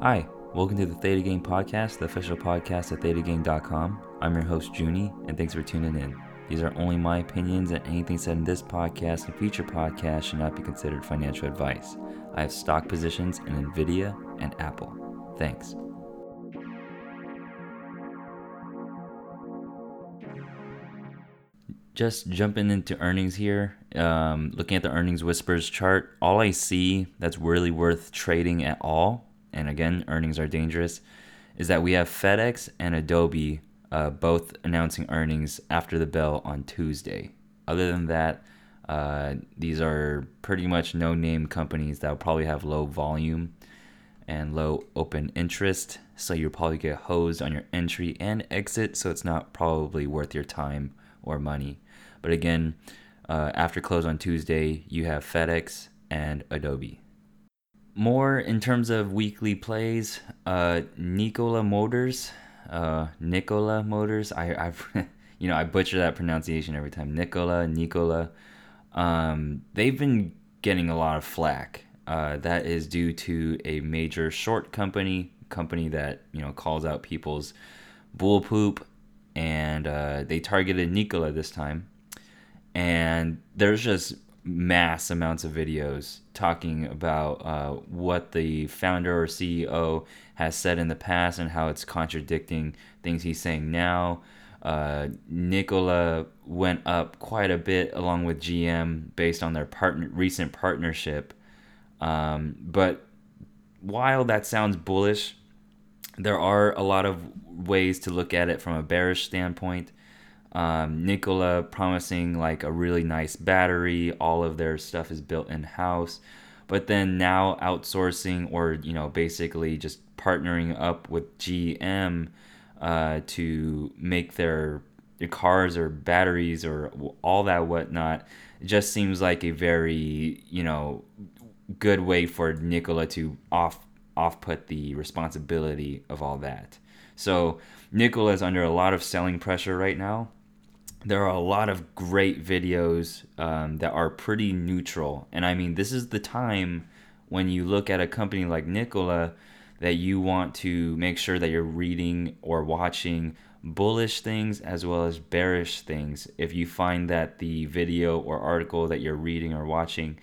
Hi, welcome to the Theta Gang Podcast, the official podcast at thetagang.com. I'm your host, Junie, and thanks for tuning in. These are only my opinions, and anything said in this podcast and future podcasts should not be considered financial advice. I have stock positions in NVIDIA and Apple. Thanks. Just jumping into earnings here, um, looking at the earnings whispers chart, all I see that's really worth trading at all and again, earnings are dangerous, is that we have FedEx and Adobe uh, both announcing earnings after the bell on Tuesday. Other than that, uh, these are pretty much no name companies that will probably have low volume and low open interest. So you'll probably get hosed on your entry and exit. So it's not probably worth your time or money. But again, uh, after close on Tuesday, you have FedEx and Adobe more in terms of weekly plays, uh, Nikola Motors, uh, Nikola Motors. I, I've, you know, I butcher that pronunciation every time. Nikola, Nikola. Um, they've been getting a lot of flack. Uh, that is due to a major short company, company that you know calls out people's bull poop, and uh, they targeted Nikola this time. And there's just mass amounts of videos talking about uh, what the founder or CEO has said in the past and how it's contradicting things he's saying now. Uh, Nikola went up quite a bit along with GM based on their partner recent partnership. Um, but while that sounds bullish, there are a lot of ways to look at it from a bearish standpoint um, Nikola promising like a really nice battery. All of their stuff is built in house, but then now outsourcing or you know basically just partnering up with GM uh, to make their, their cars or batteries or all that whatnot. It just seems like a very you know good way for Nikola to off off put the responsibility of all that. So Nikola is under a lot of selling pressure right now there are a lot of great videos um, that are pretty neutral. And I mean, this is the time when you look at a company like Nikola that you want to make sure that you're reading or watching bullish things as well as bearish things. If you find that the video or article that you're reading or watching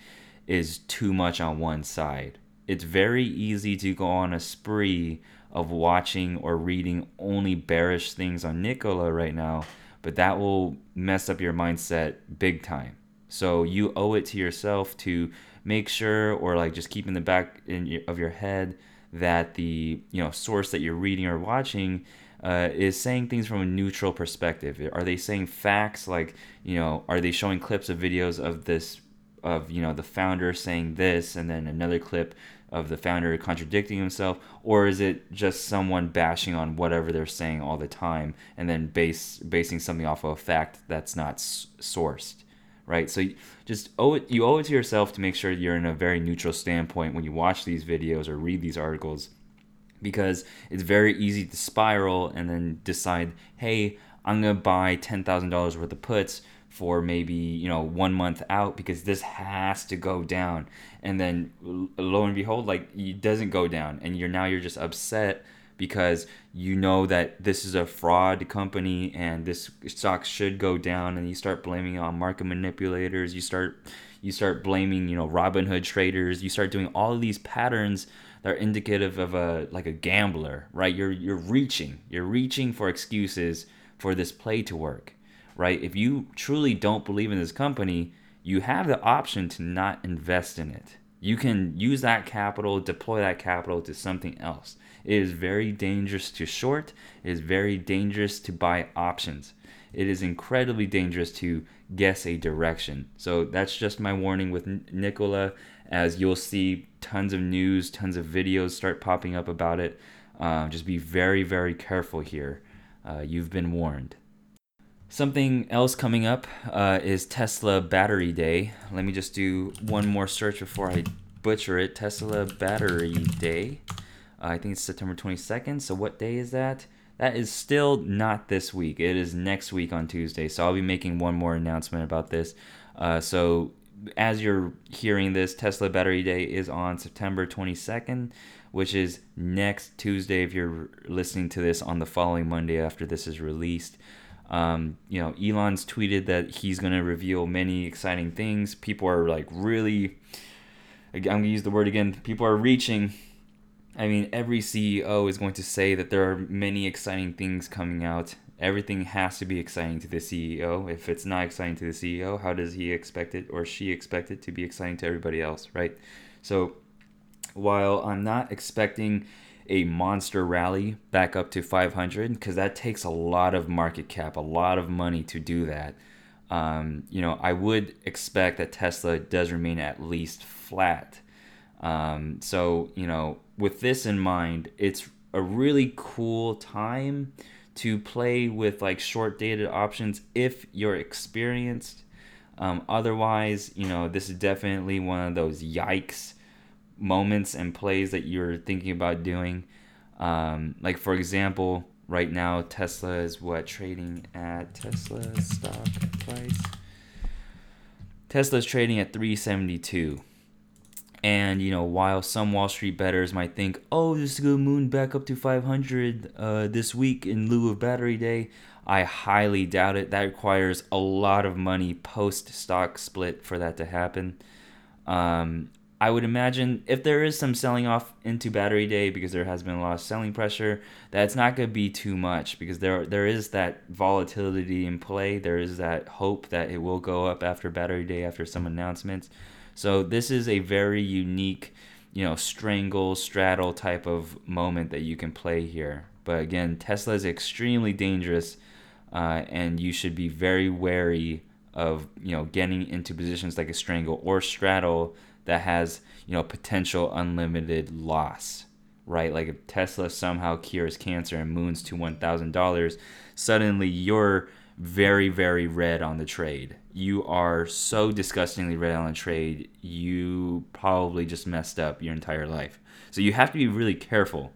is too much on one side, it's very easy to go on a spree of watching or reading only bearish things on Nikola right now but that will mess up your mindset big time. So you owe it to yourself to make sure or like just keep in the back in, of your head that the you know source that you're reading or watching uh, is saying things from a neutral perspective. Are they saying facts like you know are they showing clips of videos of this of you know the founder saying this and then another clip of the founder contradicting himself or is it just someone bashing on whatever they're saying all the time and then base basing something off of a fact that's not s- sourced right? So you just owe it you owe it to yourself to make sure you're in a very neutral standpoint when you watch these videos or read these articles because it's very easy to spiral and then decide hey i'm to buy $10000 worth of puts for maybe you know one month out because this has to go down. And then lo and behold like it doesn't go down. And you're now you're just upset because you know that this is a fraud company and this stock should go down. And you start blaming on market manipulators. You start you start blaming you know robinhood traders. You start doing all these patterns that are indicative of a like a gambler right? You're you're reaching you're reaching for excuses for this play to work right? If you truly don't believe in this company, you have the option to not invest in it. You can use that capital, deploy that capital to something else. It is very dangerous to short, it is very dangerous to buy options. It is incredibly dangerous to guess a direction. So that's just my warning with Nikola, as you'll see tons of news, tons of videos start popping up about it. Uh, just be very, very careful here. Uh, you've been warned. Something else coming up uh, is Tesla Battery Day. Let me just do one more search before I butcher it. Tesla Battery Day. Uh, I think it's September 22nd. So, what day is that? That is still not this week. It is next week on Tuesday. So, I'll be making one more announcement about this. Uh, so, as you're hearing this, Tesla Battery Day is on September 22nd, which is next Tuesday if you're listening to this on the following Monday after this is released. Um, you know, Elon's tweeted that he's going to reveal many exciting things. People are like really, I'm going to use the word again, people are reaching. I mean, every CEO is going to say that there are many exciting things coming out. Everything has to be exciting to the CEO. If it's not exciting to the CEO, how does he expect it or she expect it to be exciting to everybody else, right? So, while I'm not expecting a monster rally back up to 500 because that takes a lot of market cap, a lot of money to do that. Um, you know, I would expect that Tesla does remain at least flat. Um, so, you know, with this in mind, it's a really cool time to play with like short dated options if you're experienced. Um, otherwise, you know, this is definitely one of those yikes moments and plays that you're thinking about doing. Um, like for example, right now Tesla is what trading at Tesla stock price. Tesla is trading at 372. And you know, while some Wall Street bettors might think, "Oh, this is gonna moon back up to 500 uh, this week in lieu of Battery Day," I highly doubt it. That requires a lot of money post stock split for that to happen. Um, I would imagine if there is some selling off into battery day because there has been a lot of selling pressure, that's not going to be too much because there there is that volatility in play. There is that hope that it will go up after battery day after some announcements. So this is a very unique, you know, strangle straddle type of moment that you can play here. But again, Tesla is extremely dangerous, uh, and you should be very wary of you know getting into positions like a strangle or straddle that has you know potential unlimited loss right? Like if tesla somehow cures cancer and moons to $1000 suddenly you're very very red on the trade. You are so disgustingly red on the trade you probably just messed up your entire life. So you have to be really careful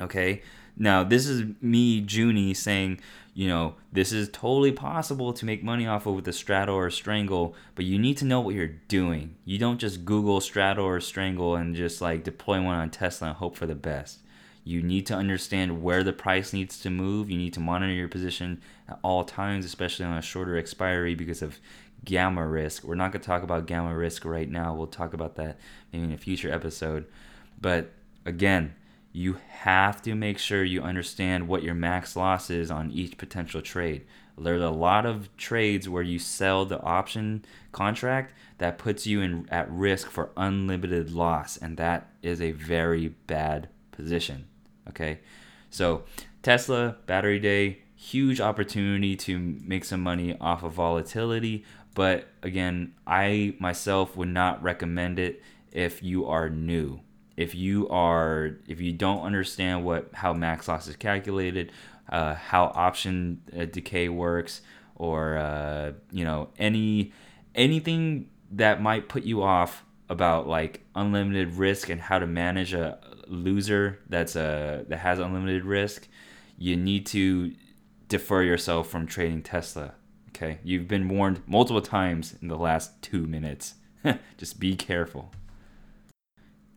okay? Now this is me junie saying you know, this is totally possible to make money off of with a straddle or a strangle, but you need to know what you're doing. You don't just Google straddle or strangle and just like deploy one on Tesla and hope for the best. You need to understand where the price needs to move. You need to monitor your position at all times, especially on a shorter expiry because of gamma risk. We're not going to talk about gamma risk right now. We'll talk about that maybe in a future episode. But again, you have to make sure you understand what your max loss is on each potential trade. There's a lot of trades where you sell the option contract that puts you in at risk for unlimited loss, and that is a very bad position. Okay, so Tesla battery day, huge opportunity to make some money off of volatility, but again, I myself would not recommend it if you are new if you are if you don't understand what how max loss is calculated, uh, how option uh, decay works, or uh, you know any anything that might put you off about like unlimited risk and how to manage a loser that's a that has unlimited risk, you need to defer yourself from trading Tesla. Okay, you've been warned multiple times in the last two minutes. Just be careful.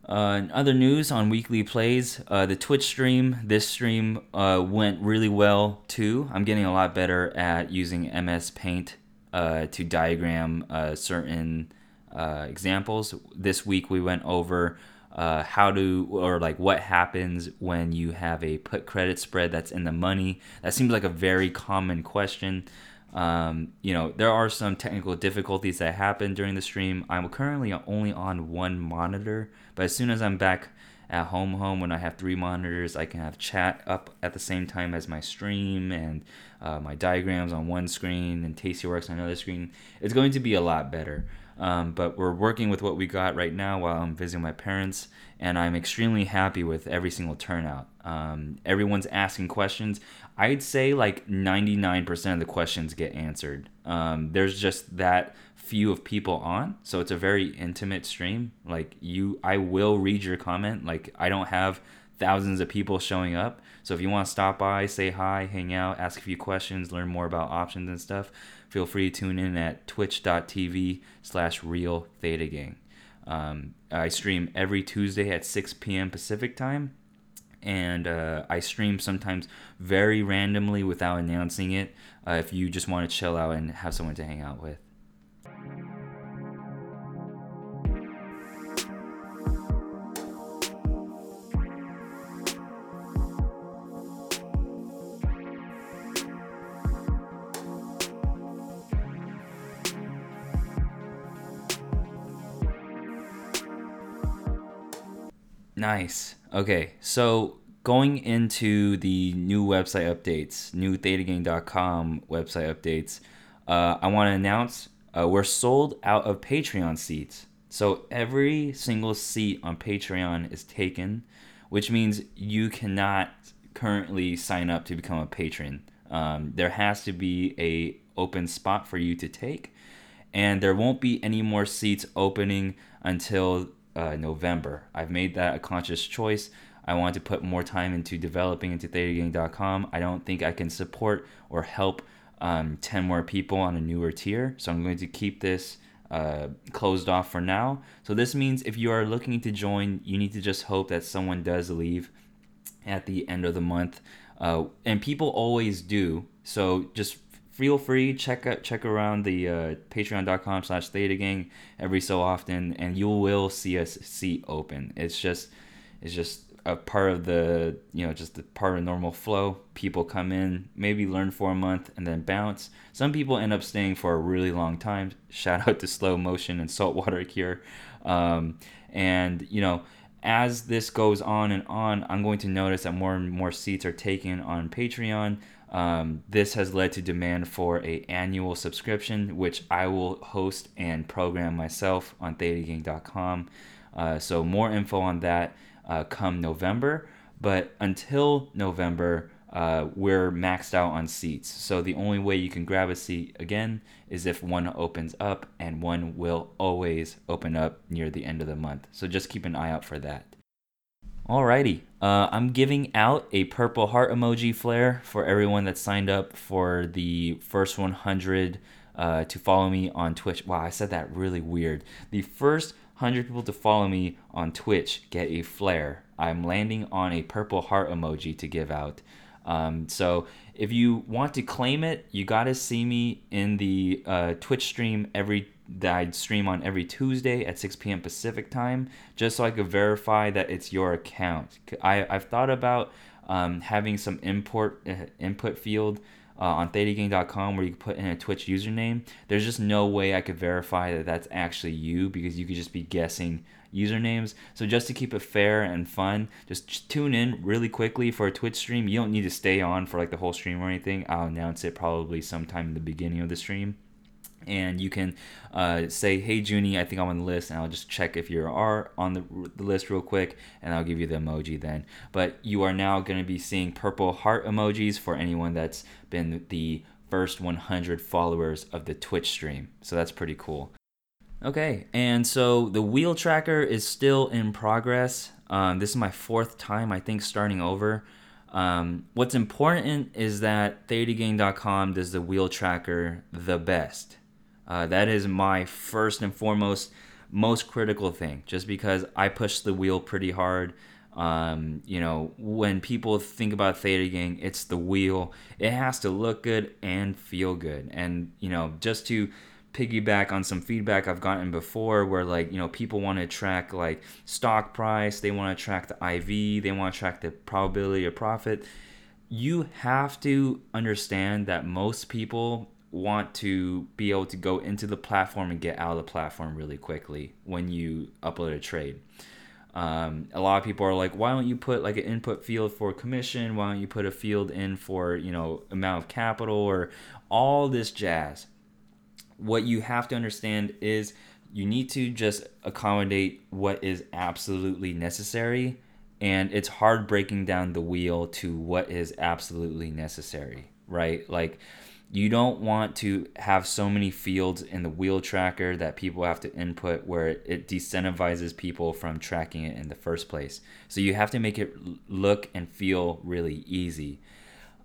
Uh, other news on weekly plays, uh, the Twitch stream, this stream uh, went really well too. I'm getting a lot better at using MS Paint uh, to diagram uh, certain uh, examples. This week we went over how to, or like what happens when you have a put credit spread that's in the money. That seems like a very common question. Um, you know, there are some technical difficulties that happen during the stream. I'm currently only on one monitor, but as soon as I'm back at home home when I have three monitors, I can have chat up at the same time as my stream and uh, my diagrams on one screen and Tastyworks on another screen. It's going to be a lot better. Um, but we're working with what we got right now while I'm visiting my parents, and I'm extremely happy with every single turnout. Um, everyone's asking questions. I'd say like 99% of the questions get answered. Um, there's just that few of people on, so it's a very intimate stream. Like you, I will read your comment. Like I don't have thousands of people showing up. So if you want to stop by, say hi, hang out, ask a few questions, learn more about options and stuff, feel free to tune in at twitch.tv slash real theta gang. Um, I stream every Tuesday at 6 p.m. Pacific time, and uh, I stream sometimes very randomly without announcing it. Uh, if you just want to chill out and have someone to hang out with. Nice. Okay, so going into the new website updates, new thetagang.com website updates, uh, I want to announce uh, we're sold out of Patreon seats. So every single seat on Patreon is taken, which means you cannot currently sign up to become a patron. Um, there has to be a open spot for you to take, and there won't be any more seats opening until uh, November. I've made that a conscious choice. I want to put more time into developing into thetagang.com. I don't think I can support or help um, 10 more people on a newer tier. So I'm going to keep this uh, closed off for now. So this means if you are looking to join, you need to just hope that someone does leave at the end of the month. Uh, and people always do. So just feel free check out check around the uh, patreon.com slash theta gang every so often and you will see us seat open. It's just it's just a part of the you know just the part of normal flow. People come in maybe learn for a month and then bounce. Some people end up staying for a really long time. Shout out to slow motion and saltwater cure. Um, and you know as this goes on and on i'm going to notice that more and more seats are taken on patreon um, this has led to demand for a annual subscription, which I will host and program myself on thetagang.com. Uh, so more info on that uh, come November. But until November, uh, we're maxed out on seats. So the only way you can grab a seat again is if one opens up, and one will always open up near the end of the month. So just keep an eye out for that. Alrighty, uh, I'm giving out a purple heart emoji flare for everyone that signed up for the first 100 uh, to follow me on Twitch. Wow, I said that really weird. The first 100 people to follow me on Twitch get a flare. I'm landing on a purple heart emoji to give out. Um, so if you want to claim it, you got to see me in the uh, Twitch stream every that I'd stream on every Tuesday at 6 p.m. Pacific time, just so I could verify that it's your account. I, I've thought about um, having some import uh, input field uh, on thetagang.com where you can put in a Twitch username. There's just no way I could verify that that's actually you because you could just be guessing usernames. So just to keep it fair and fun, just tune in really quickly for a Twitch stream. You don't need to stay on for like the whole stream or anything. I'll announce it probably sometime in the beginning of the stream and you can uh, say, "Hey, Junie, I think I'm on the list," and I'll just check if you are on the, the list real quick, and I'll give you the emoji then. But you are now going to be seeing purple heart emojis for anyone that's been the first 100 followers of the Twitch stream. So that's pretty cool. Okay, and so the wheel tracker is still in progress. Um, this is my fourth time, I think, starting over. Um, what's important is that thetagang.com does the wheel tracker the best. Uh, that is my first and foremost, most critical thing, just because I push the wheel pretty hard. Um, you know, when people think about Theta it's the wheel. It has to look good and feel good. And, you know, just to piggyback on some feedback I've gotten before where like, you know, people want to track like stock price, they want to track the IV, they want to track the probability of profit. You have to understand that most people want to be able to go into the platform and get out of the platform really quickly when you upload a trade. Um, a lot of people are like, why don't you put like an input field for commission? Why don't you put a field in for you know amount of capital or all this jazz? What you have to understand is you need to just accommodate what is absolutely necessary, and it's hard breaking down the wheel to what is absolutely necessary, right? Like you don't want to have so many fields in the wheel tracker that people have to input where it decentivizes people from tracking it in the first place. So you have to make it look and feel really easy.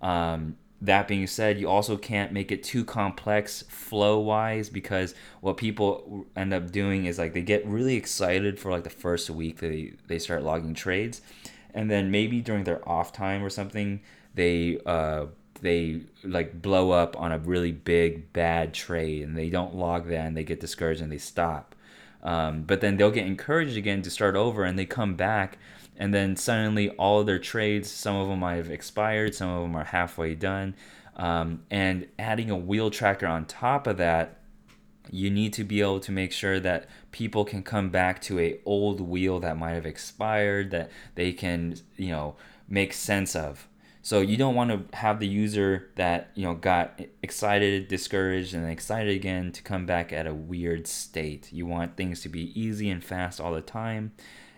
Um, that being said, you also can't make it too complex flow wise because what people end up doing is like they get really excited for like the first week they they start logging trades, and then maybe during their off time or something they uh they like blow up on a really big bad trade and they don't log that and they get discouraged and they stop. Um, but then they'll get encouraged again to start over and they come back and then suddenly all of their trades some of them might have expired some of them are halfway done. Um, and adding a wheel tracker on top of that you need to be able to make sure that people can come back to a old wheel that might have expired that they can you know make sense of. So you don't want to have the user that you know got excited discouraged and excited again to come back at a weird state. You want things to be easy and fast all the time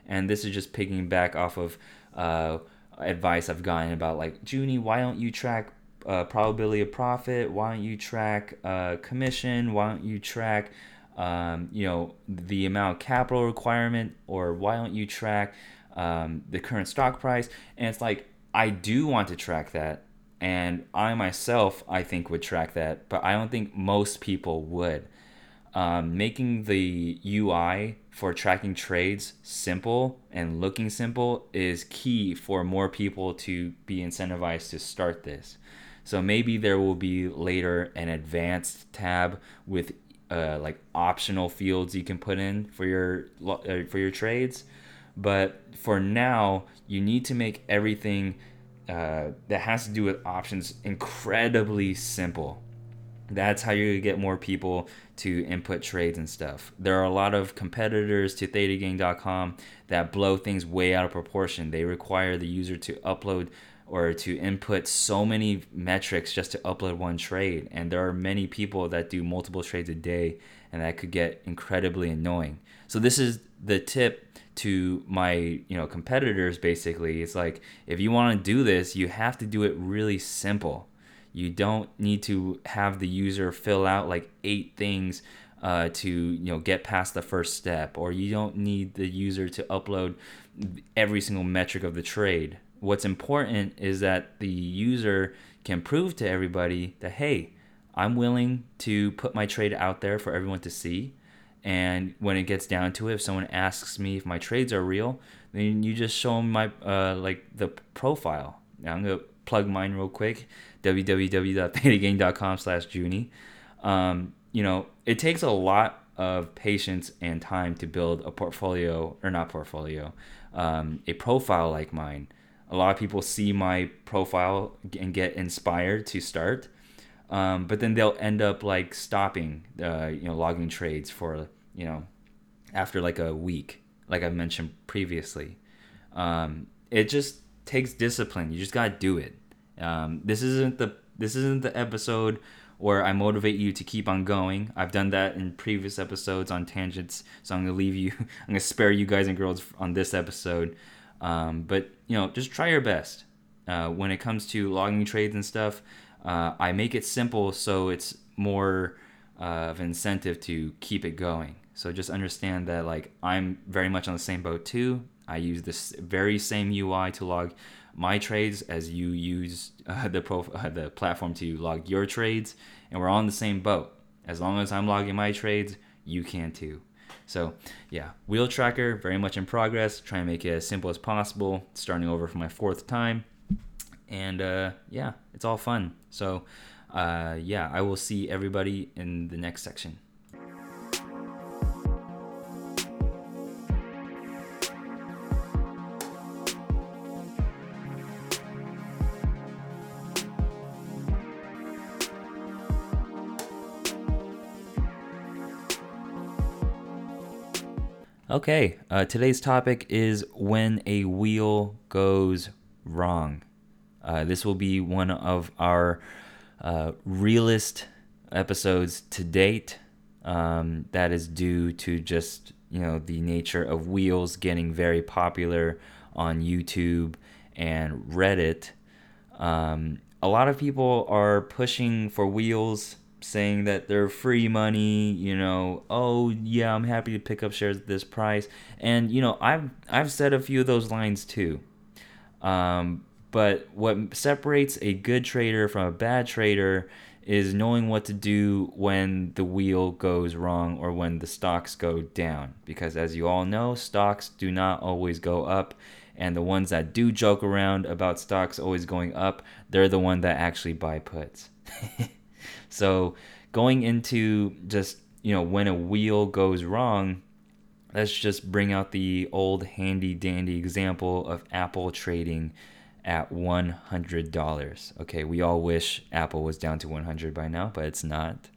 and this is just picking back off of uh, advice I've gotten about like Junie, why don't you track uh, probability of profit? Why don't you track uh, commission? Why don't you track um, you know the amount of capital requirement? Or why don't you track um, the current stock price? And it's like I do want to track that, and I myself I think would track that, but I don't think most people would. Um, making the UI for tracking trades simple and looking simple is key for more people to be incentivized to start this. So maybe there will be later an advanced tab with uh, like optional fields you can put in for your uh, for your trades. But for now, you need to make everything uh, that has to do with options incredibly simple. That's how you get more people to input trades and stuff. There are a lot of competitors to ThetaGang.com that blow things way out of proportion. They require the user to upload or to input so many metrics just to upload one trade. And there are many people that do multiple trades a day, and that could get incredibly annoying. So this is the tip to my you know competitors basically it's like if you want to do this you have to do it really simple you don't need to have the user fill out like eight things uh, to you know get past the first step, or you don't need the user to upload every single metric of the trade. What's important is that the user can prove to everybody that hey, I'm willing to put my trade out there for everyone to see. And when it gets down to it, if someone asks me if my trades are real, then you just show them my uh, like the profile. Now I'm gonna plug mine real quick www.thetagang.com slash Junie. Um, you know, it takes a lot of patience and time to build a portfolio, or not portfolio, um, a profile like mine. A lot of people see my profile and get inspired to start, um, but then they'll end up like stopping, uh, you know, logging trades for, you know, after like a week, like I mentioned previously. Um, it just takes discipline. You just gotta do it. Um, this isn't the this isn't the episode where I motivate you to keep on going. I've done that in previous episodes on tangents, so I'm gonna leave you. I'm gonna spare you guys and girls on this episode. Um, but you know, just try your best. Uh, when it comes to logging trades and stuff, uh, I make it simple so it's more uh, of an incentive to keep it going. So just understand that like I'm very much on the same boat too. I use this very same UI to log my trades as you use uh, the prof- uh, the platform to log your trades, and we're on the same boat. As long as I'm logging my trades, you can too. So yeah, wheel tracker very much in progress. Trying to make it as simple as possible. Starting over for my fourth time, and uh, yeah, it's all fun. So uh, yeah, I will see everybody in the next section. Okay, uh, today's topic is when a wheel goes wrong. Uh, this will be one of our uh, realest episodes to date. Um, that is due to just you know the nature of wheels getting very popular on YouTube and Reddit. Um, a lot of people are pushing for wheels saying that they're free money, you know, oh yeah, I'm happy to pick up shares at this price. And you know, I've I've said a few of those lines too. Um, but what separates a good trader from a bad trader is knowing what to do when the wheel goes wrong or when the stocks go down. Because as you all know, stocks do not always go up. And the ones that do joke around about stocks always going up, they're the one that actually buy puts. so going into just, you know, when a wheel goes wrong, let's just bring out the old handy dandy example of Apple trading at $100. Okay, we all wish Apple was down to 100 by now, but it's not.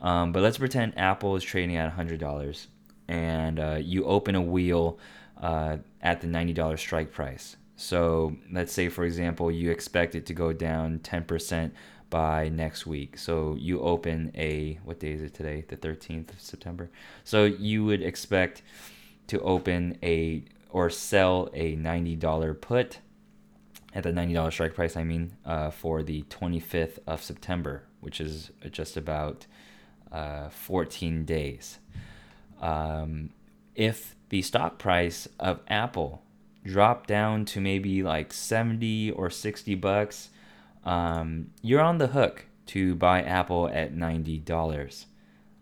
Um, but let's pretend Apple is trading at $100 and uh, you open a wheel uh, at the $90 strike price. So let's say, for example, you expect it to go down 10% by next week. So you open a, what day is it today? The 13th of September. So you would expect to open a or sell a $90 put at the $90 strike price, I mean, uh, for the 25th of September, which is just about uh, 14 days. Um, if the stock price of Apple dropped down to maybe like 70 or 60 bucks, um, you're on the hook to buy Apple at $90.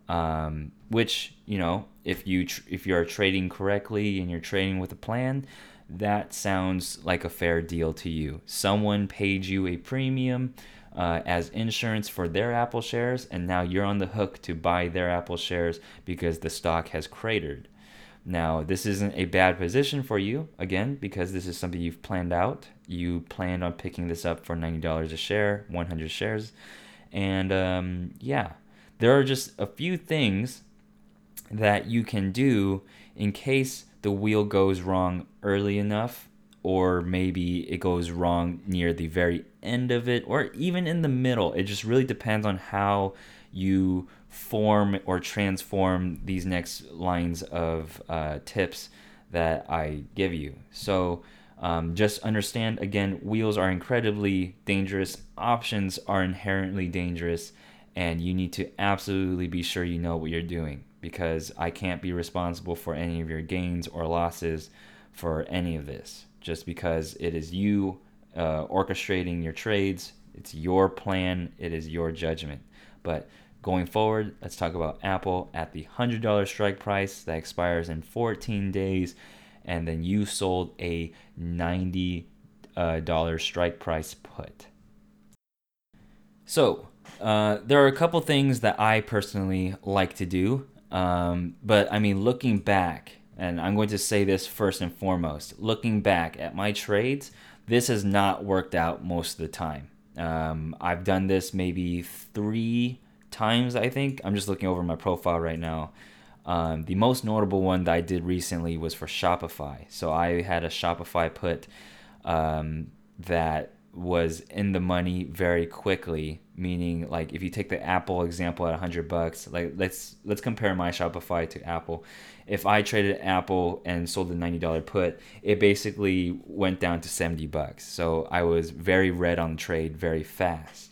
Um, which, you know, if you tr- if you're trading correctly and you're trading with a plan, that sounds like a fair deal to you. Someone paid you a premium uh, as insurance for their Apple shares, and now you're on the hook to buy their Apple shares because the stock has cratered. Now, this isn't a bad position for you, again, because this is something you've planned out. You planned on picking this up for $90 a share, 100 shares. And um, yeah, there are just a few things that you can do in case the wheel goes wrong early enough or maybe it goes wrong near the very end of it or even in the middle it just really depends on how you form or transform these next lines of uh, tips that i give you so um, just understand again wheels are incredibly dangerous options are inherently dangerous and you need to absolutely be sure you know what you're doing because I can't be responsible for any of your gains or losses for any of this. Just because it is you uh, orchestrating your trades, it's your plan, it is your judgment. But going forward, let's talk about Apple at the $100 strike price that expires in 14 days, and then you sold a $90 uh, strike price put. So, uh, there are a couple things that I personally like to do um, but I mean, looking back, and I'm going to say this first and foremost looking back at my trades, this has not worked out most of the time. Um, I've done this maybe three times, I think. I'm just looking over my profile right now. Um, the most notable one that I did recently was for Shopify. So I had a Shopify put um, that was in the money very quickly meaning like if you take the apple example at 100 bucks like let's let's compare my shopify to apple. If i traded apple and sold the $90 put it basically went down to 70 bucks. So i was very red on the trade very fast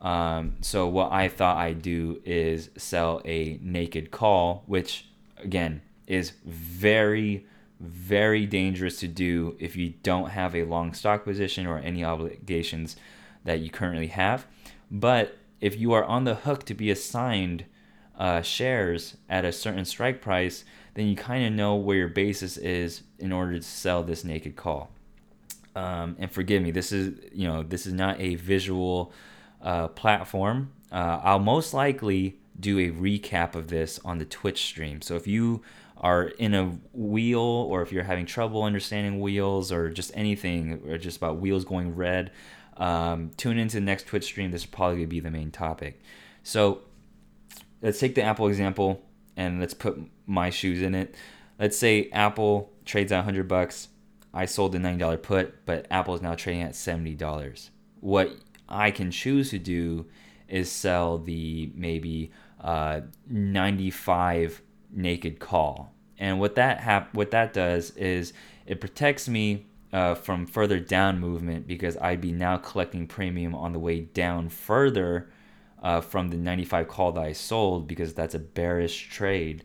um, so what i thought i'd do is sell a naked call which again is very very dangerous to do if you don't have a long stock position or any obligations that you currently have. But if you are on the hook to be assigned uh, shares at a certain strike price, then you kind of know where your basis is in order to sell this naked call. Um, and forgive me, this is you know this is not a visual uh, platform. Uh, I'll most likely do a recap of this on the Twitch stream. So if you are in a wheel or if you're having trouble understanding wheels or just anything or just about wheels going red, um, tune into the next Twitch stream. This will probably be the main topic. So let's take the Apple example and let's put my shoes in it. Let's say Apple trades at 100 bucks. I sold the $90 put, but Apple is now trading at $70. What I can choose to do is sell the maybe uh, 95 naked call. And what that hap- what that does is it protects me uh, from further down movement because I'd be now collecting premium on the way down further uh, from the 95 call that I sold because that's a bearish trade.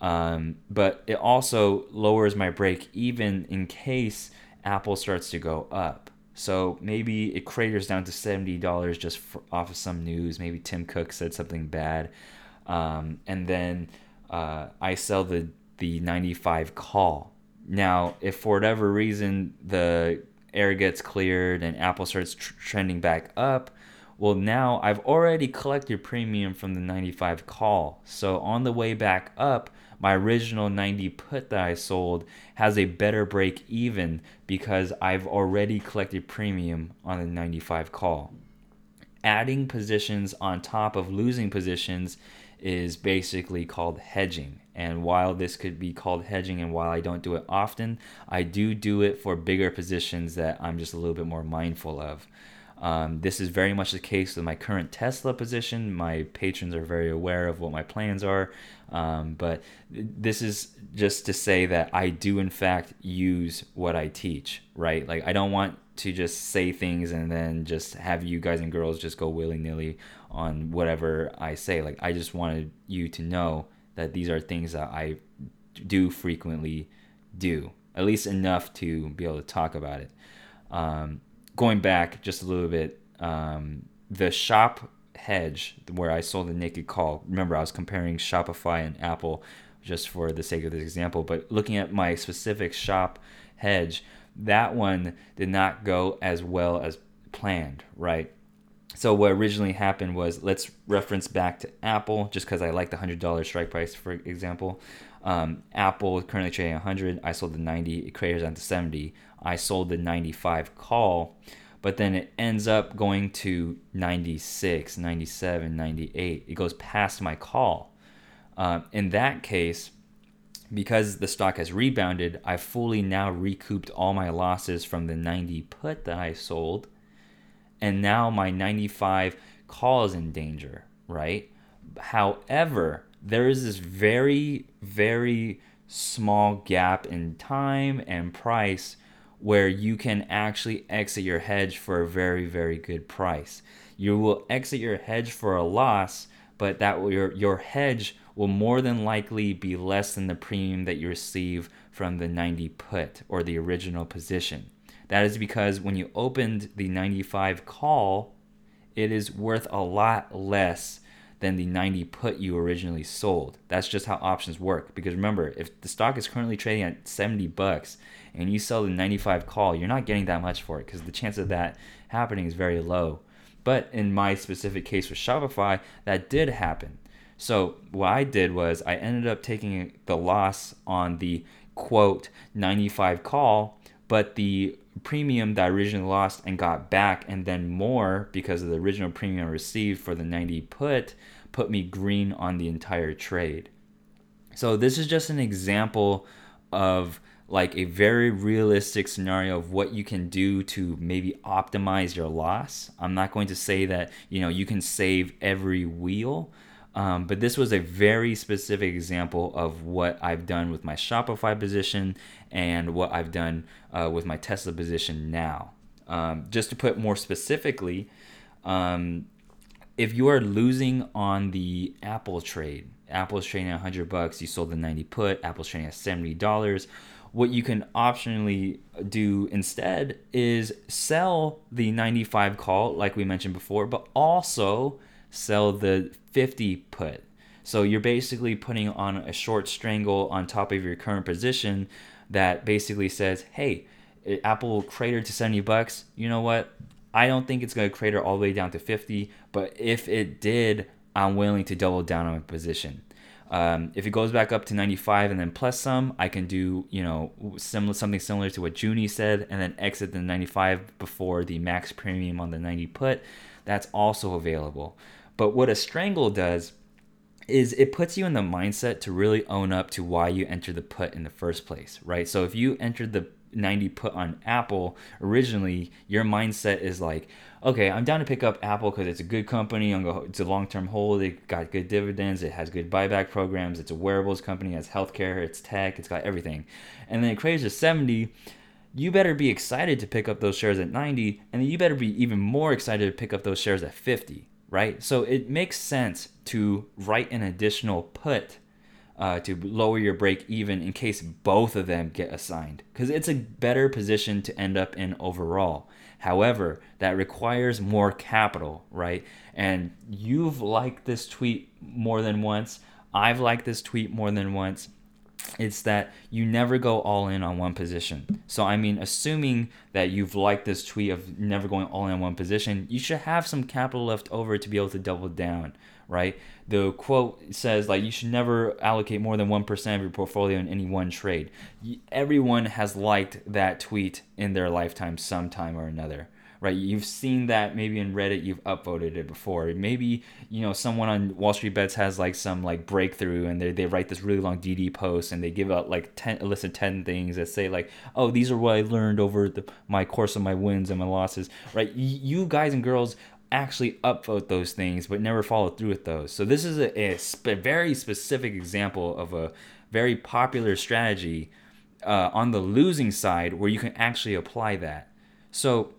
Um, but it also lowers my break even in case Apple starts to go up. So maybe it craters down to $70 just for, off of some news. Maybe Tim Cook said something bad. Um, and then uh, I sell the, the 95 call. Now, if for whatever reason the air gets cleared and Apple starts tr- trending back up, well, now I've already collected premium from the 95 call. So on the way back up, my original 90 put that I sold has a better break even because I've already collected premium on the 95 call. Adding positions on top of losing positions is basically called hedging. And while this could be called hedging, and while I don't do it often, I do do it for bigger positions that I'm just a little bit more mindful of. Um, this is very much the case with my current Tesla position. My patrons are very aware of what my plans are. Um, but this is just to say that I do, in fact, use what I teach, right? Like, I don't want to just say things and then just have you guys and girls just go willy nilly on whatever I say. Like, I just wanted you to know that these are things that I do frequently do, at least enough to be able to talk about it. Um, going back just a little bit, um, the shop hedge where I sold the naked call. Remember, I was comparing Shopify and Apple just for the sake of this example, but looking at my specific shop hedge, that one did not go as well as planned, right? So what originally happened was let's reference back to Apple just because I like the hundred dollar strike price, for example. Um, Apple currently trading 100. I sold the 90. It craters down to 70. I sold the 95 call, but then it ends up going to 96, 97, 98. It goes past my call. Uh, in that case, because the stock has rebounded, I fully now recouped all my losses from the 90 put that I sold. And now my 95 call is in danger, right? However, there is this very, very small gap in time and price where you can actually exit your hedge for a very, very good price. You will exit your hedge for a loss, but that your your hedge will more than likely be less than the premium that you receive from the 90 put or the original position. That is because when you opened the 95 call, it is worth a lot less than the 90 put you originally sold. That's just how options work. Because remember, if the stock is currently trading at 70 bucks and you sell the 95 call, you're not getting that much for it because the chance of that happening is very low. But in my specific case with Shopify, that did happen. So what I did was I ended up taking the loss on the quote 95 call, but the premium that I originally lost and got back and then more because of the original premium I received for the 90 put put me green on the entire trade. So this is just an example of like a very realistic scenario of what you can do to maybe optimize your loss. I'm not going to say that, you know, you can save every wheel, um, but this was a very specific example of what I've done with my Shopify position and what I've done uh, with my Tesla position now. Um, just to put more specifically, um, if you are losing on the Apple trade, Apple's trading at 100 bucks, you sold the 90 put, Apple's trading at $70. What you can optionally do instead is sell the 95 call, like we mentioned before, but also sell the 50 put. So you're basically putting on a short strangle on top of your current position that basically says, hey, eh, Apple cratered to 70 bucks. You know what? I don't think it's going to crater all the way down to 50, but if it did, I'm willing to double down on my position. Um, if it goes back up to 95 and then plus some, I can do you know similar something similar to what Junie said, and then exit the 95 before the max premium on the 90 put. That's also available. But what a strangle does is it puts you in the mindset to really own up to why you entered the put in the first place, right? So if you entered the 90 put on Apple originally, your mindset is like, okay, I'm down to pick up Apple because it's a good company. It's a long term hold. It got good dividends. It has good buyback programs. It's a wearables company. It has healthcare. It's tech. It's got everything. And then it craves to 70. You better be excited to pick up those shares at 90, and then you better be even more excited to pick up those shares at 50 right? So it makes sense to write an additional put uh, to lower your break even in case both of them get assigned because it's a better position to end up in overall. However, that requires more capital, right? And you've liked this tweet more than once. I've liked this tweet more than once it's that you never go all in on one position. So, I mean, assuming that you've liked this tweet of never going all in on one position, you should have some capital left over to be able to double down, right? The quote says, like, you should never allocate more than 1% of your portfolio in any one trade. Everyone has liked that tweet in their lifetime sometime or another right? You've seen that maybe in Reddit, you've upvoted it before. Maybe you know someone on Wall Street Bets has like some like breakthrough, and they they write this really long DD post, and they give out like ten a list of ten things that say like, oh, these are what I learned over the, my course of my wins and my losses, right? You guys and girls actually upvote those things, but never follow through with those. So this is a, a sp- very specific example of a very popular strategy uh, on the losing side where you can actually apply that. So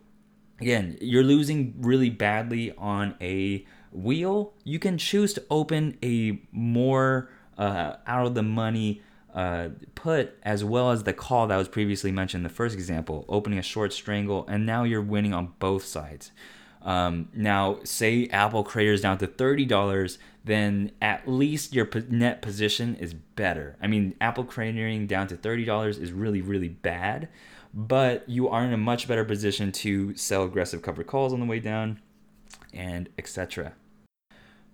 again, you're losing really badly on a wheel, you can choose to open a more uh, out of the money uh, put as well as the call that was previously mentioned the first example, opening a short strangle, and now you're winning on both sides. Um, now, say Apple craters down to $30, then at least your net position is better. I mean, Apple cratering down to $30 is really, really bad but you are in a much better position to sell aggressive covered calls on the way down and etc.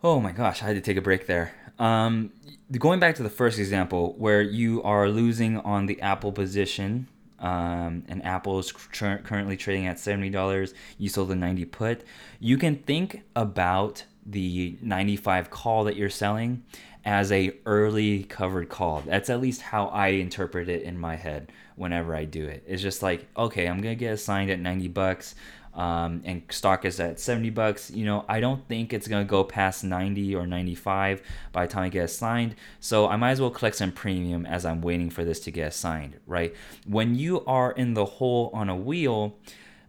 Oh my gosh, I had to take a break there. Um, going back to the first example where you are losing on the Apple position, um, and Apple is tr- currently trading at $70, you sold a 90 put, you can think about the 95 call that you're selling as a early covered call. That's at least how I interpret it in my head whenever I do it. It's just like, okay, I'm gonna get assigned at 90 bucks, um, and stock is at 70 bucks. You know, I don't think it's gonna go past 90 or 95 by the time I get assigned. So I might as well collect some premium as I'm waiting for this to get assigned, right? When you are in the hole on a wheel,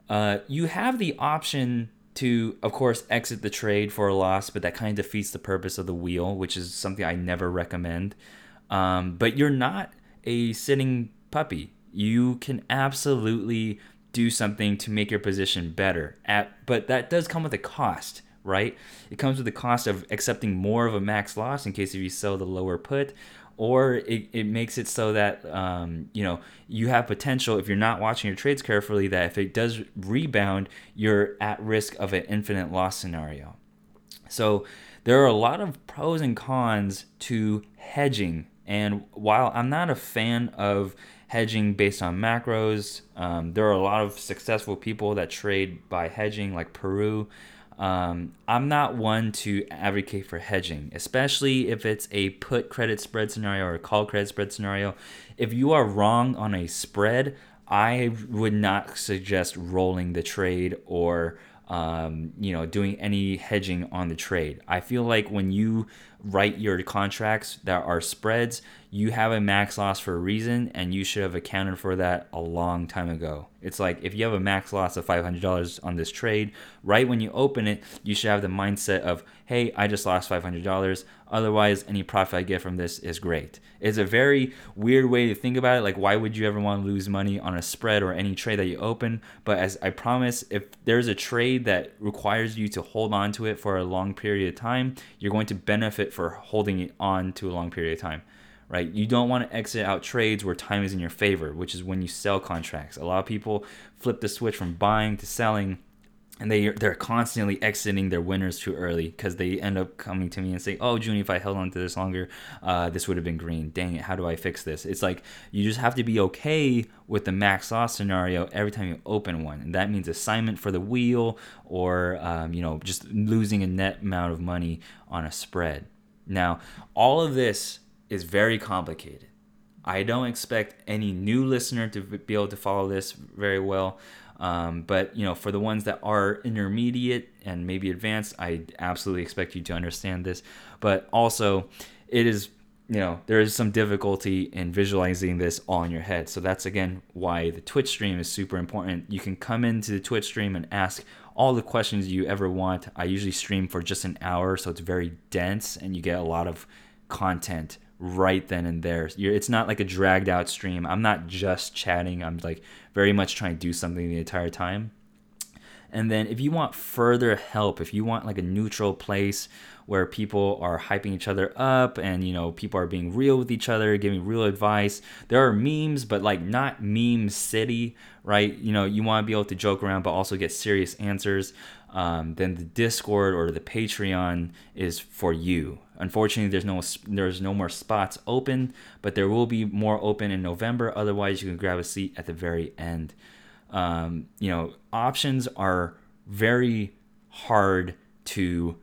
uh, you have the option to, of course, exit the trade for a loss, but that kind of defeats the purpose of the wheel, which is something I never recommend. Um, but you're not a sitting puppy. You can absolutely do something to make your position better. At, but that does come with a cost, right? It comes with the cost of accepting more of a max loss in case if you sell the lower put, or it, it makes it so that um, you know you have potential if you're not watching your trades carefully that if it does rebound you're at risk of an infinite loss scenario so there are a lot of pros and cons to hedging and while i'm not a fan of hedging based on macros um, there are a lot of successful people that trade by hedging like peru um, I'm not one to advocate for hedging, especially if it's a put credit spread scenario or a call credit spread scenario. If you are wrong on a spread, I would not suggest rolling the trade or um, you know doing any hedging on the trade. I feel like when you write your contracts that are spreads, you have a max loss for a reason and you should have accounted for that a long time ago. It's like if you have a max loss of $500 on this trade, right when you open it, you should have the mindset of, hey, I just lost $500. Otherwise, any profit I get from this is great. It's a very weird way to think about it. Like, why would you ever want to lose money on a spread or any trade that you open? But as I promise, if there's a trade that requires you to hold on to it for a long period of time, you're going to benefit for holding it on to a long period of time right? You don't want to exit out trades where time is in your favor, which is when you sell contracts. A lot of people flip the switch from buying to selling and they they're constantly exiting their winners too early because they end up coming to me and say, "Oh, Junie, if I held on to this longer, uh, this would have been green. Dang it, how do I fix this?" It's like you just have to be okay with the max loss scenario every time you open one, and that means assignment for the wheel or um, you know just losing a net amount of money on a spread. Now, all of this is very complicated. I don't expect any new listener to be able to follow this very well. Um, but you know, for the ones that are intermediate and maybe advanced, I absolutely expect you to understand this. But also, it is you know there is some difficulty in visualizing this all in your head. So that's again why the Twitch stream is super important. You can come into the Twitch stream and ask all the questions you ever want. I usually stream for just an hour, so it's very dense and you get a lot of content right then and there. You're, it's not like a dragged out stream. I'm not just chatting. I'm like very much trying to do something the entire time. And then if you want further help, if you want like a neutral place where people are hyping each other up and you know people are being real with each other, giving real advice, there are memes, but like not meme city, right? You know, you want to be able to joke around but also get serious answers. Um, then the Discord or the Patreon is for you. Unfortunately, there's no there's no more spots open, but there will be more open in November. Otherwise, you can grab a seat at the very end um, you know, options are very hard to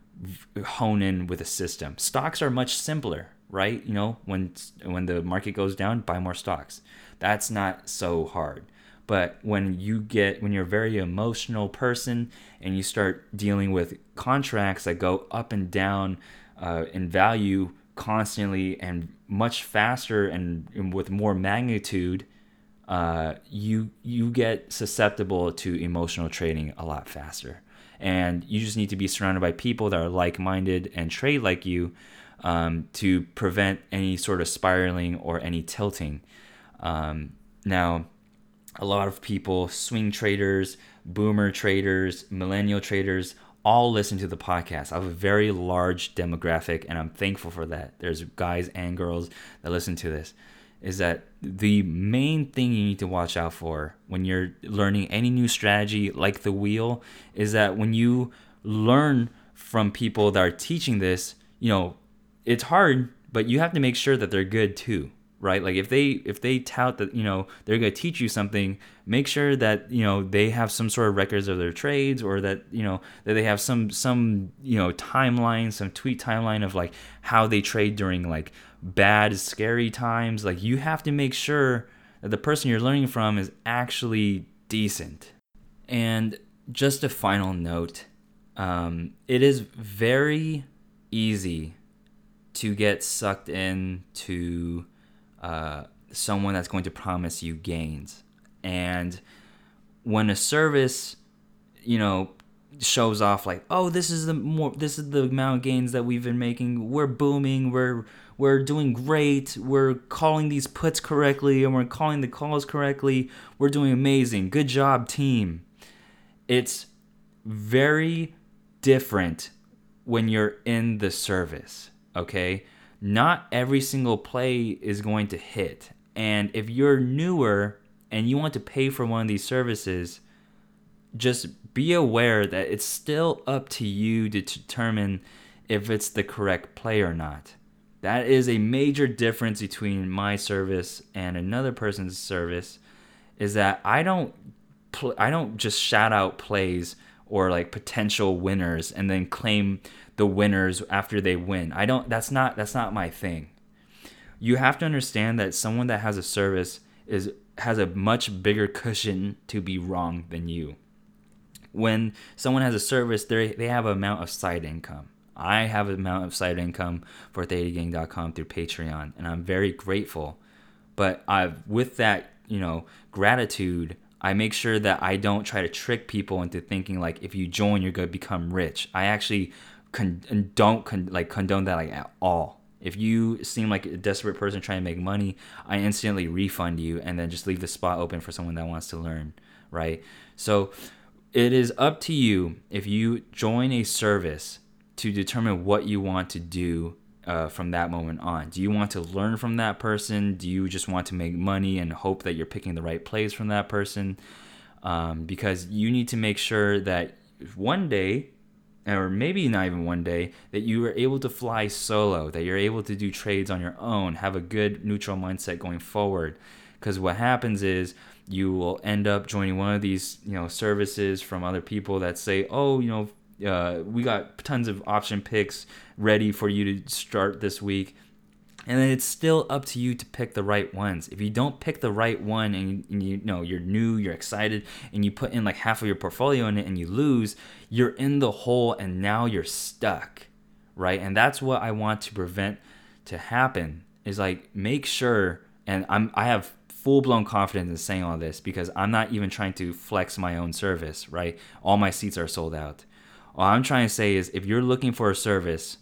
hone in with a system. Stocks are much simpler, right? You know, when when the market goes down, buy more stocks. That's not so hard. But when you get when you're a very emotional person and you start dealing with contracts that go up and down uh, in value constantly and much faster and, and with more magnitude, uh, you you get susceptible to emotional trading a lot faster, and you just need to be surrounded by people that are like-minded and trade like you um, to prevent any sort of spiraling or any tilting. Um, now, a lot of people, swing traders, boomer traders, millennial traders, all listen to the podcast. I have a very large demographic, and I'm thankful for that. There's guys and girls that listen to this is that the main thing you need to watch out for when you're learning any new strategy like the wheel is that when you learn from people that are teaching this, you know, it's hard, but you have to make sure that they're good too, right? Like if they if they tout that, you know, they're going to teach you something, make sure that, you know, they have some sort of records of their trades or that, you know, that they have some some, you know, timeline, some tweet timeline of like how they trade during like bad, scary times. Like you have to make sure that the person you're learning from is actually decent. And just a final note um, it is very easy to get sucked into uh, someone that's going to promise you gains. And when a service, you know, shows off like, oh, this is the more, this is the amount of gains that we've been making. We're booming. We're we're doing great. We're calling these puts correctly and we're calling the calls correctly. We're doing amazing. Good job, team. It's very different when you're in the service, okay? Not every single play is going to hit. And if you're newer and you want to pay for one of these services, just be aware that it's still up to you to determine if it's the correct play or not. That is a major difference between my service and another person's service is that I don't pl- I don't just shout out plays or like potential winners and then claim the winners after they win. I don't that's not that's not my thing. You have to understand that someone that has a service is has a much bigger cushion to be wrong than you. When someone has a service, they they have an amount of side income. I have an amount of side income for ThetaGang.com through Patreon, and I'm very grateful. But I've with that, you know, gratitude, I make sure that I don't try to trick people into thinking like if you join, you're gonna become rich. I actually con- don't con- like condone that like at all. If you seem like a desperate person trying to make money, I instantly refund you and then just leave the spot open for someone that wants to learn, right? So it is up to you if you join a service to determine what you want to do uh, from that moment on. Do you want to learn from that person? Do you just want to make money and hope that you're picking the right plays from that person? Um, because you need to make sure that one day, or maybe not even one day, that you are able to fly solo, that you're able to do trades on your own, have a good neutral mindset going forward. Because what happens is you will end up joining one of these, you know, services from other people that say, oh, you know, uh, we got tons of option picks ready for you to start this week. And then it's still up to you to pick the right ones. If you don't pick the right one and, and you, you know you're new, you're excited, and you put in like half of your portfolio in it and you lose, you're in the hole and now you're stuck, right? And that's what I want to prevent to happen. Is like make sure, and I'm I have full blown confidence in saying all this because I'm not even trying to flex my own service, right? All my seats are sold out. All I'm trying to say is if you're looking for a service,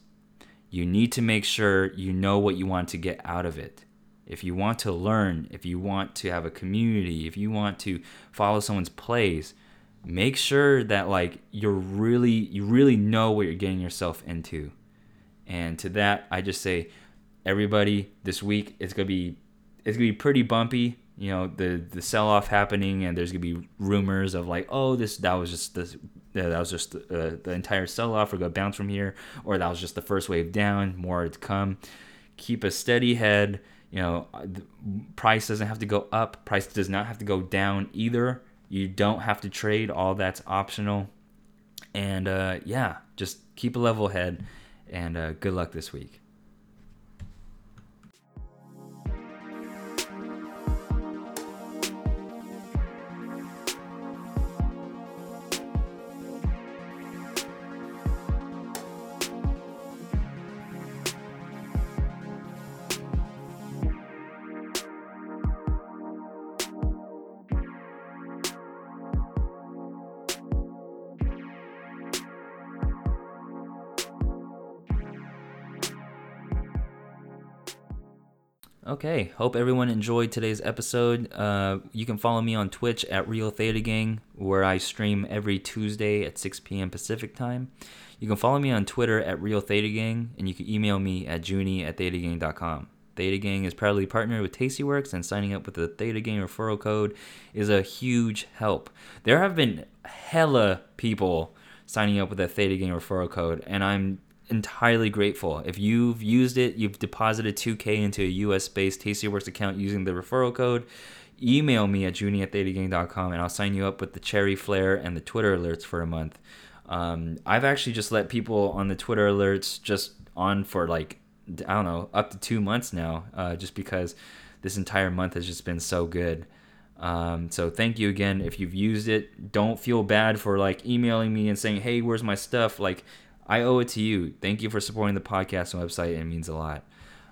you need to make sure you know what you want to get out of it. If you want to learn, if you want to have a community, if you want to follow someone's plays, make sure that like you're really you really know what you're getting yourself into. And to that, I just say everybody this week it's going to be it's to be pretty bumpy you know the the sell off happening and there's gonna be rumors of like oh this that was just this that was just uh, the entire sell off or go bounce from here or that was just the first wave down more to come. Keep a steady head you know price doesn't have to go up price does not have to go down either. You don't have to trade all that's optional. And uh, yeah just keep a level head and uh, good luck this week Okay, hope everyone enjoyed today's episode. Uh, you can follow me on Twitch at Real Theta Gang, where I stream every Tuesday at 6 p.m. Pacific time. You can follow me on Twitter at Real Theta Gang, and you can email me at junie at thetagang.com. Theta Gang is proudly partnered with Tastyworks, and signing up with the Theta Gang referral code is a huge help. There have been hella people signing up with the Theta Gang referral code, and I'm entirely grateful. If you've used it, you've deposited 2K into a US based Tastyworks account using the referral code, email me at junie at thetagang.com and I'll sign you up with the cherry flare and the Twitter alerts for a month. Um, I've actually just let people on the Twitter alerts just on for like, I don't know, up to two months now, uh, just because this entire month has just been so good. Um, so thank you again. If you've used it, don't feel bad for like emailing me and saying, "Hey, where's my stuff?" Like I owe it to you. Thank you for supporting the podcast and website. It means a lot.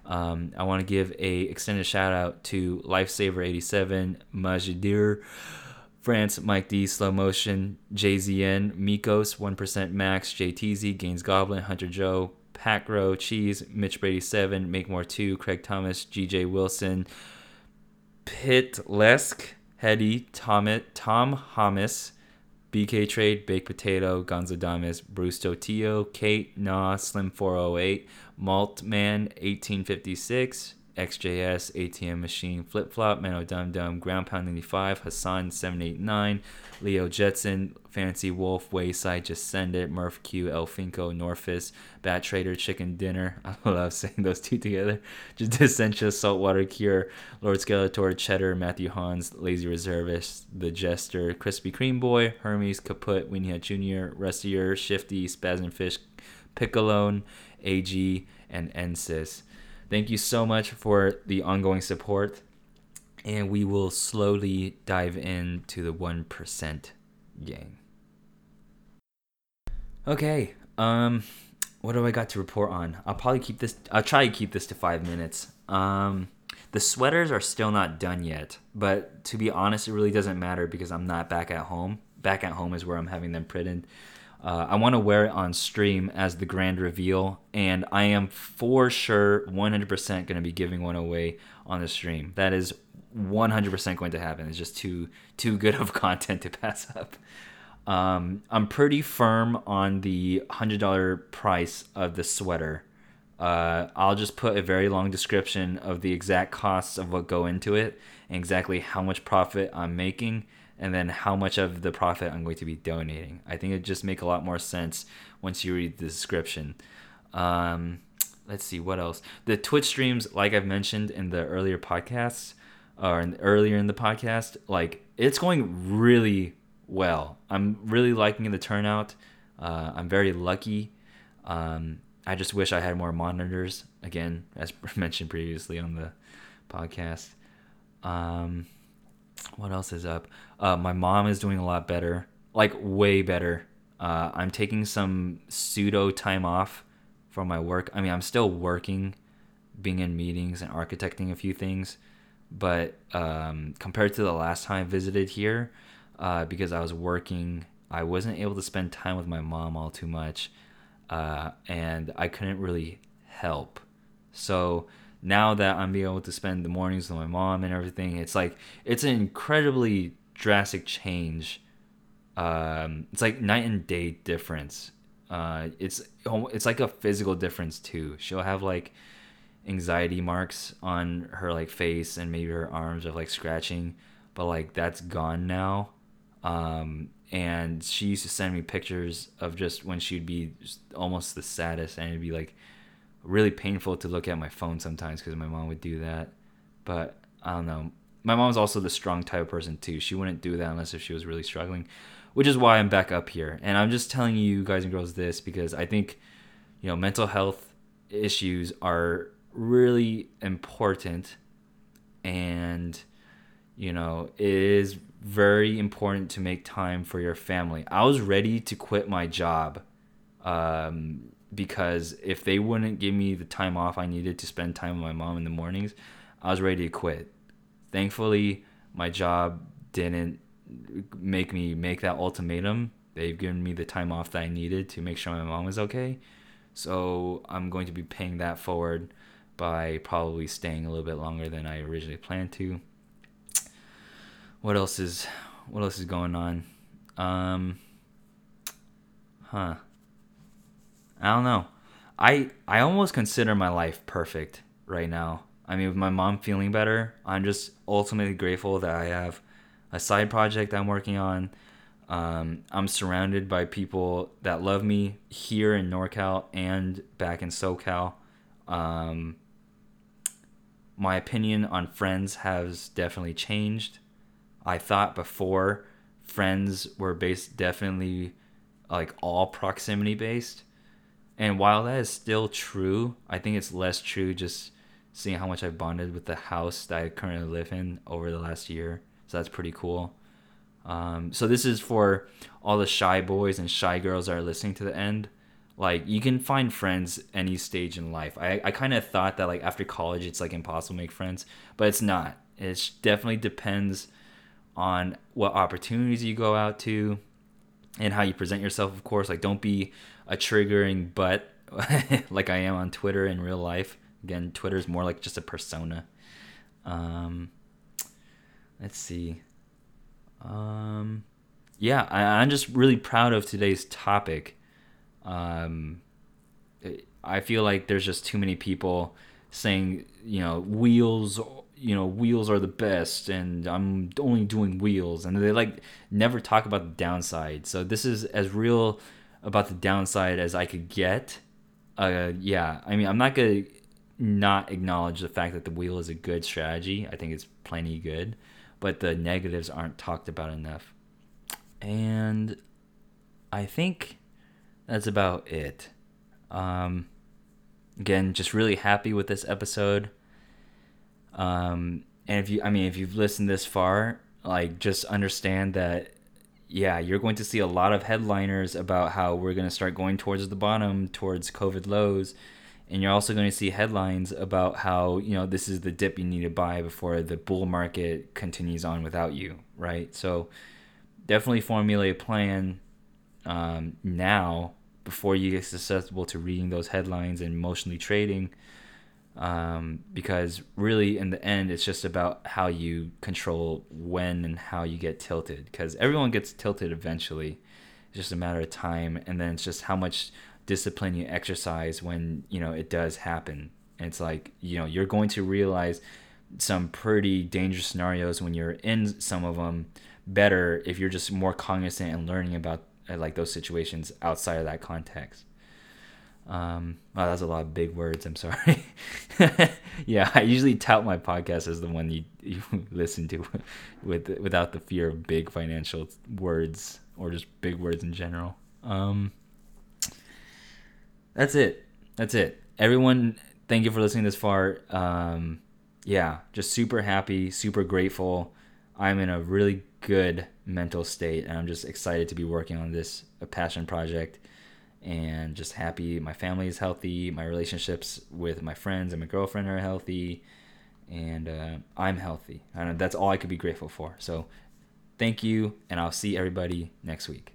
Um, I want to give a extended shout out to Lifesaver87, Majidir, France, Mike D, Slow Motion, JZN, Mikos, 1% Max, JTZ, Gaines Goblin, Hunter Joe, Pacro, Cheese, Mitch Brady 7, Make More 2, Craig Thomas, GJ Wilson, Pit Lesk, Hetty, Tom, Tom Hamas, BK Trade, Baked Potato, Gonzo Damas, Bruce Totillo, Kate, Nah, Slim 408, Maltman 1856, XJS, ATM Machine, Flip Flop, Mano Dum Dum, Ground Pound 95, Hassan 789, Leo Jetson, Fancy Wolf, Wayside, Just Send It, Murph Q, El Finco, Norfus, Bat Trader, Chicken Dinner. I love saying those two together. Just Essentia, Saltwater Cure, Lord Skeletor, Cheddar, Matthew Hans, Lazy Reservist, The Jester, Crispy Cream Boy, Hermes, Kaput, Winnie Hat Jr., Rustier, Shifty, Spasm Fish, Piccolone, AG, and Ensis. Thank you so much for the ongoing support and we will slowly dive into the 1% gang. Okay, um what do I got to report on? I'll probably keep this I'll try to keep this to 5 minutes. Um the sweaters are still not done yet, but to be honest, it really doesn't matter because I'm not back at home. Back at home is where I'm having them printed. Uh, I want to wear it on stream as the grand reveal, and I am for sure 100% going to be giving one away on the stream. That is 100% going to happen. It's just too too good of content to pass up. Um, I'm pretty firm on the hundred dollar price of the sweater. Uh, I'll just put a very long description of the exact costs of what go into it and exactly how much profit I'm making and then how much of the profit I'm going to be donating. I think it just make a lot more sense once you read the description. Um, let's see what else. The Twitch streams, like I've mentioned in the earlier podcasts, or in, earlier in the podcast, like it's going really well. I'm really liking the turnout. Uh, I'm very lucky. Um, I just wish I had more monitors. Again, as mentioned previously on the podcast. Um, what else is up? Uh, my mom is doing a lot better, like way better. Uh, I'm taking some pseudo time off from my work. I mean, I'm still working, being in meetings and architecting a few things, but um, compared to the last time I visited here, uh, because I was working, I wasn't able to spend time with my mom all too much, uh, and I couldn't really help. So now that I'm being able to spend the mornings with my mom and everything, it's like it's an incredibly drastic change. Um, it's like night and day difference. Uh, it's it's like a physical difference too. She'll have like anxiety marks on her like face and maybe her arms of like scratching, but like that's gone now. Um, and she used to send me pictures of just when she'd be almost the saddest, and it'd be like really painful to look at my phone sometimes because my mom would do that. But I don't know. My mom's also the strong type of person too. She wouldn't do that unless if she was really struggling, which is why I'm back up here. And I'm just telling you guys and girls this because I think, you know, mental health issues are really important and you know, it is very important to make time for your family. I was ready to quit my job um, because if they wouldn't give me the time off I needed to spend time with my mom in the mornings, I was ready to quit. Thankfully, my job didn't make me make that ultimatum. They've given me the time off that I needed to make sure my mom was okay. So I'm going to be paying that forward by probably staying a little bit longer than I originally planned to. What else is what else is going on? Um huh. I don't know. I I almost consider my life perfect right now. I mean, with my mom feeling better, I'm just ultimately grateful that I have a side project I'm working on. Um, I'm surrounded by people that love me here in NorCal and back in SoCal. Um, my opinion on friends has definitely changed. I thought before friends were based definitely like all proximity based and while that is still true, I think it's less true just seeing how much I've bonded with the house that I currently live in over the last year. So that's pretty cool. Um, so this is for all the shy boys and shy girls that are listening to the end. Like you can find friends any stage in life. I, I kind of thought that like after college it's like impossible to make friends, but it's not. It definitely depends on what opportunities you go out to and how you present yourself. Of course, like don't be a triggering butt like I am on Twitter in real life. Again, Twitter is more like just a persona. Um, let's see. Um, yeah, I, am just really proud of today's topic. Um, I feel like there's just too many people saying, you know, wheels, you know, wheels are the best, and I'm only doing wheels, and they like never talk about the downside. So this is as real about the downside as I could get. Uh, yeah, I mean, I'm not gonna not acknowledge the fact that the wheel is a good strategy. I think it's plenty good, but the negatives aren't talked about enough. And I think that's about it. Um, again, just really happy with this episode. Um, and if you, I mean, if you've listened this far, like, just understand that yeah, you're going to see a lot of headliners about how we're going to start going towards the bottom, towards COVID lows. And you're also going to see headlines about how, you know, this is the dip you need to buy before the bull market continues on without you, right? So definitely formulate a plan um, now before you get susceptible to reading those headlines and emotionally trading um, because really in the end it's just about how you control when and how you get tilted because everyone gets tilted eventually. It's just a matter of time and then it's just how much discipline you exercise when you know it does happen. And it's like you know you're going to realize some pretty dangerous scenarios when you're in some of them better if you're just more cognizant and learning about uh, like those situations outside of that context um, wow, that's a lot of big words. I'm sorry. yeah, I usually tout my podcast as the one you, you listen to with without the fear of big financial words or just big words in general. Um, that's it. That's it. Everyone, thank you for listening this far. Um, yeah, just super happy, super grateful. I'm in a really good mental state, and I'm just excited to be working on this a passion project and just happy. My family is healthy. My relationships with my friends and my girlfriend are healthy. And uh, i'm healthy. And that's all i could be grateful for. So thank you and i'll see everybody next week